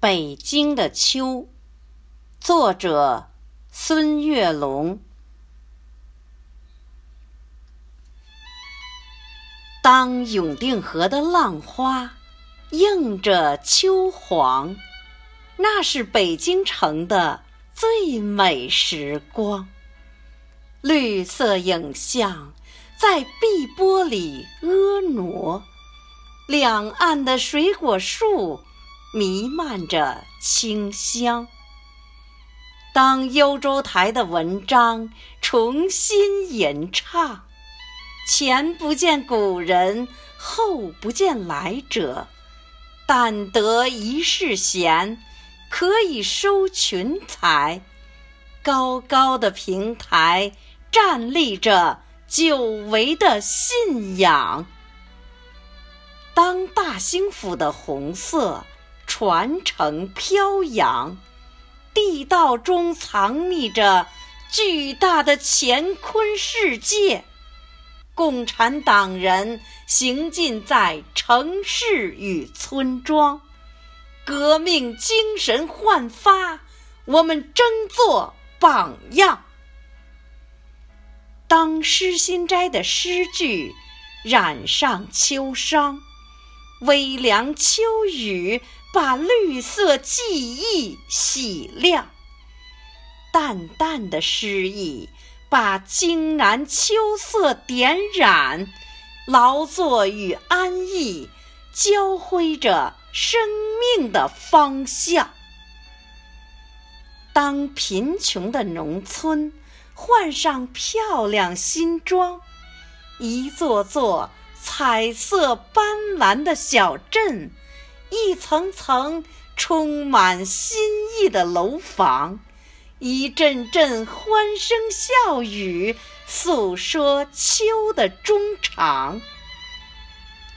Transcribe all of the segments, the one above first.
北京的秋，作者孙月龙。当永定河的浪花映着秋黄，那是北京城的最美时光。绿色影像在碧波里婀娜，两岸的水果树。弥漫着清香。当幽州台的文章重新吟唱，前不见古人，后不见来者，但得一世闲，可以收群才。高高的平台站立着久违的信仰。当大兴府的红色。传承飘扬，地道中藏匿着巨大的乾坤世界。共产党人行进在城市与村庄，革命精神焕发，我们争做榜样。当诗心斋的诗句染上秋殇，微凉秋雨。把绿色记忆洗亮，淡淡的诗意把金然秋色点染，劳作与安逸交辉着生命的方向。当贫穷的农村换上漂亮新装，一座座彩色斑斓的小镇。一层层充满新意的楼房，一阵阵欢声笑语，诉说秋的衷肠。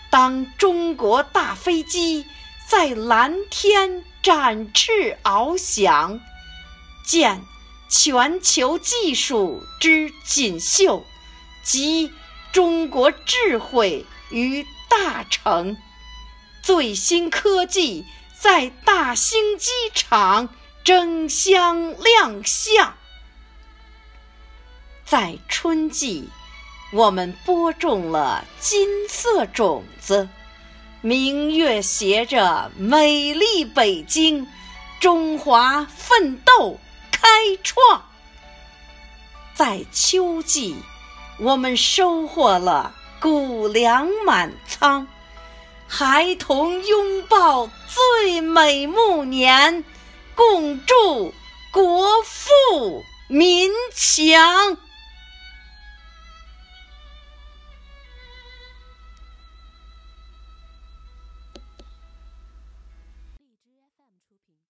当中国大飞机在蓝天展翅翱翔，见全球技术之锦绣，集中国智慧于大成。最新科技在大兴机场争相亮相。在春季，我们播种了金色种子，明月携着美丽北京，中华奋斗开创。在秋季，我们收获了谷粮满仓。孩童拥抱最美暮年，共祝国富民强。